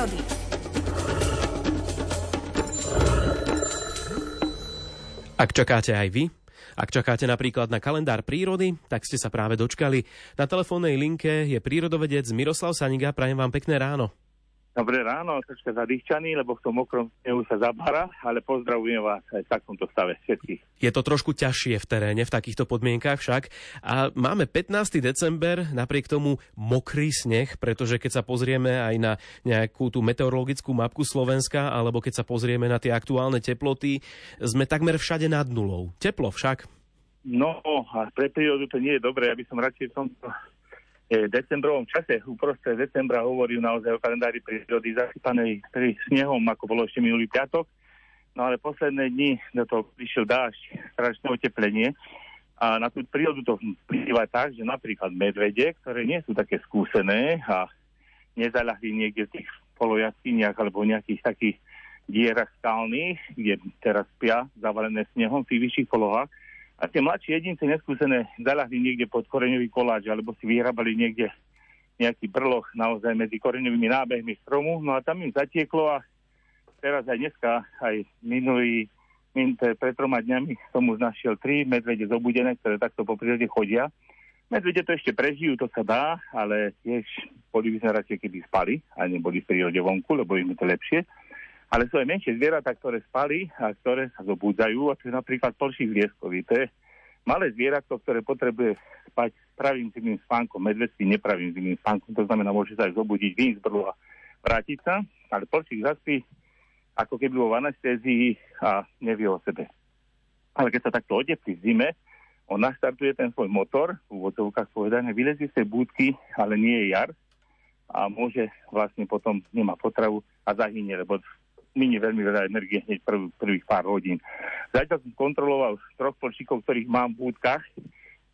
prírody. Ak čakáte aj vy, ak čakáte napríklad na kalendár prírody, tak ste sa práve dočkali. Na telefónnej linke je prírodovedec Miroslav Saniga. Prajem vám pekné ráno. Dobré ráno, troška zadýchčaný, lebo v tom mokrom snehu sa zabára, ale pozdravujem vás aj v takomto stave všetkých. Je to trošku ťažšie v teréne, v takýchto podmienkach však. A máme 15. december, napriek tomu mokrý sneh, pretože keď sa pozrieme aj na nejakú tú meteorologickú mapku Slovenska, alebo keď sa pozrieme na tie aktuálne teploty, sme takmer všade nad nulou. Teplo však. No, a pre prírodu to nie je dobré, aby som radšej v tomto decembrovom čase, uprostred decembra hovoril naozaj o kalendári prírody zasypanej snehom, ako bolo ešte minulý piatok. No ale posledné dni do toho prišiel dážď, strašné oteplenie. A na tú prírodu to vplýva tak, že napríklad medvede, ktoré nie sú také skúsené a nezaľahli niekde v tých polojaskyniach alebo nejakých takých dierach skalných, kde teraz spia zavalené snehom v tých vyšších polohách, a tie mladšie jedince neskúsené zaľahli niekde pod koreňový koláč alebo si vyhrabali niekde nejaký brloch naozaj medzi koreňovými nábehmi stromu. No a tam im zatieklo a teraz aj dneska, aj minulý, min, pred troma dňami som už našiel tri medvede zobudené, ktoré takto po prírode chodia. Medvede to ešte prežijú, to sa dá, ale tiež boli by sme radšej, keby spali a neboli v prírode vonku, lebo im je to lepšie. Ale sú aj menšie zvieratá, ktoré spali a ktoré sa zobúdzajú, a to je napríklad plších lieskový. To je malé zvieratko, ktoré potrebuje spať pravým zimným spánkom, medvedským nepravým zimným spánkom, to znamená, môže sa aj zobudiť, vyjsť a vrátiť sa, ale plšík zaspí ako keby vo anestézii a nevie o sebe. Ale keď sa takto odeplí v zime, on naštartuje ten svoj motor, v úvodzovkách povedané, vylezie z tej búdky, ale nie je jar a môže vlastne potom, nemá potravu a zahynie, lebo minie veľmi veľa energie hneď prv, prvých pár hodín. Zatiaľ som kontroloval troch plšíkov, ktorých mám v búdkach.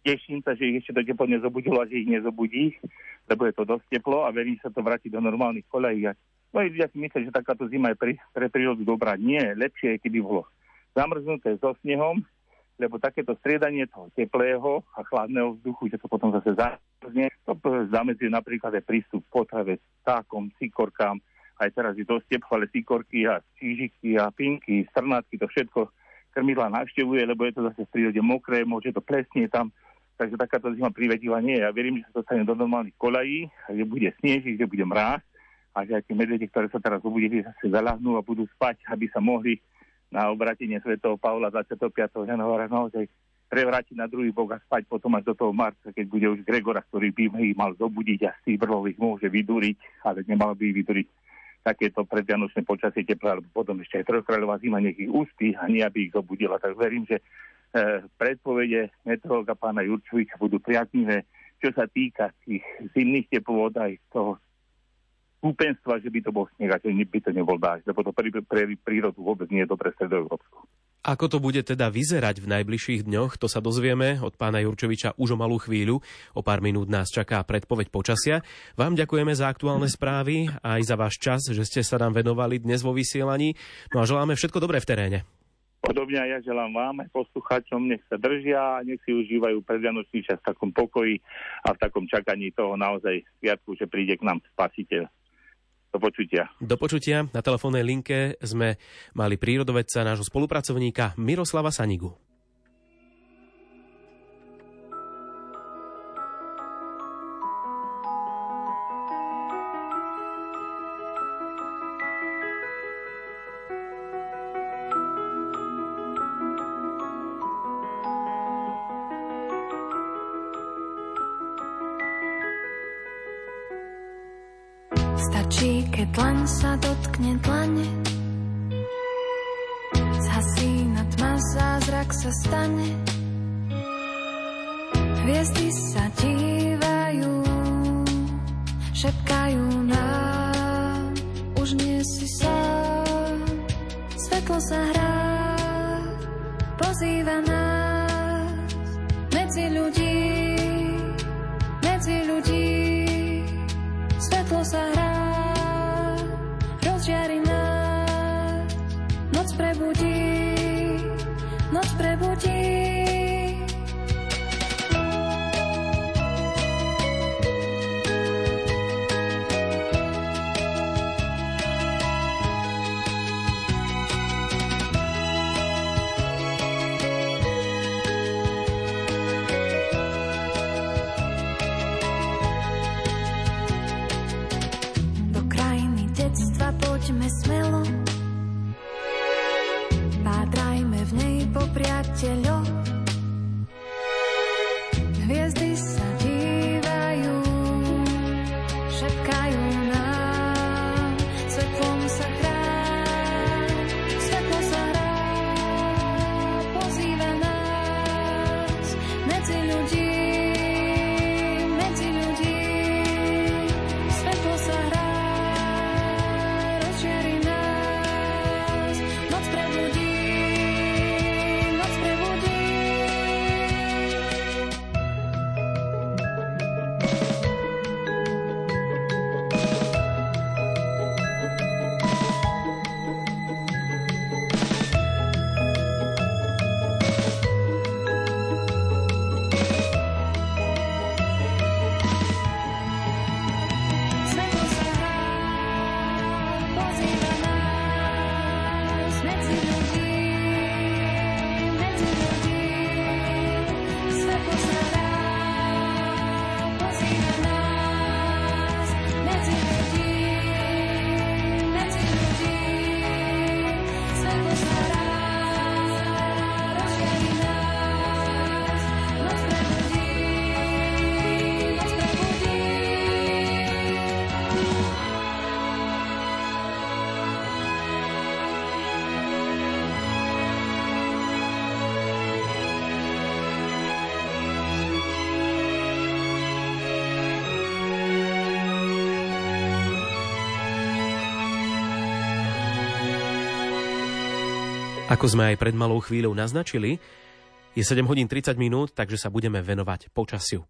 Teším sa, že ich ešte to teplo nezobudilo a že ich nezobudí, lebo je to dosť teplo a verím sa to vrátiť do normálnych kolejí. Moji ľudia si myslia, že takáto zima je pre, pre prírodu dobrá. Nie, lepšie je, keby bolo zamrznuté so snehom, lebo takéto striedanie toho teplého a chladného vzduchu, že to potom zase zamrzne, to zamedzuje napríklad aj prístup potrave vtákom, sikorkám, aj teraz je dosť teplo, ale sikorky a čížiky a pinky, strnátky, to všetko krmidla navštevuje, lebo je to zase v prírode mokré, môže to plesnie tam, takže takáto zima privedivá nie. Ja verím, že sa dostane do normálnych kolají, že bude snežiť, že bude mráz a že aj tie medvede, ktoré sa teraz obudili, zase zalahnú a budú spať, aby sa mohli na obratenie svätého Pavla 25. januára naozaj prevrátiť na druhý bok a spať potom až do toho marca, keď bude už Gregora, ktorý by ich mal zobudiť a z tých brlov ich môže vyduriť, ale nemal by ich vyduriť takéto predvianočné počasie teplé, alebo potom ešte aj trojkráľová zima nech ich úspí a nie, aby ich zobudila. Tak verím, že e, predpovede meteorologa pána Jurčoviča budú priaznivé, čo sa týka tých zimných teplôt aj toho kúpenstva, že by to bol sneh a že by to nebol dáž, lebo to pre, pre prírodu vôbec nie je dobre stredoeurópsku. Ako to bude teda vyzerať v najbližších dňoch, to sa dozvieme od pána Jurčoviča už o malú chvíľu. O pár minút nás čaká predpoveď počasia. Vám ďakujeme za aktuálne správy a aj za váš čas, že ste sa nám venovali dnes vo vysielaní. No a želáme všetko dobré v teréne. Podobne ja želám vám, poslucháčom, nech sa držia nech si užívajú predvianočný čas v takom pokoji a v takom čakaní toho naozaj sviatku, že príde k nám spasiteľ. Do počutia. Do počutia. Na telefónnej linke sme mali prírodovedca, nášho spolupracovníka Miroslava Sanigu. Stačí, keď len sa dotkne dlane. Zhasí na tma, zázrak sa stane. Hviezdy sa dívajú Ako sme aj pred malou chvíľou naznačili, je 7 hodín 30 minút, takže sa budeme venovať počasiu.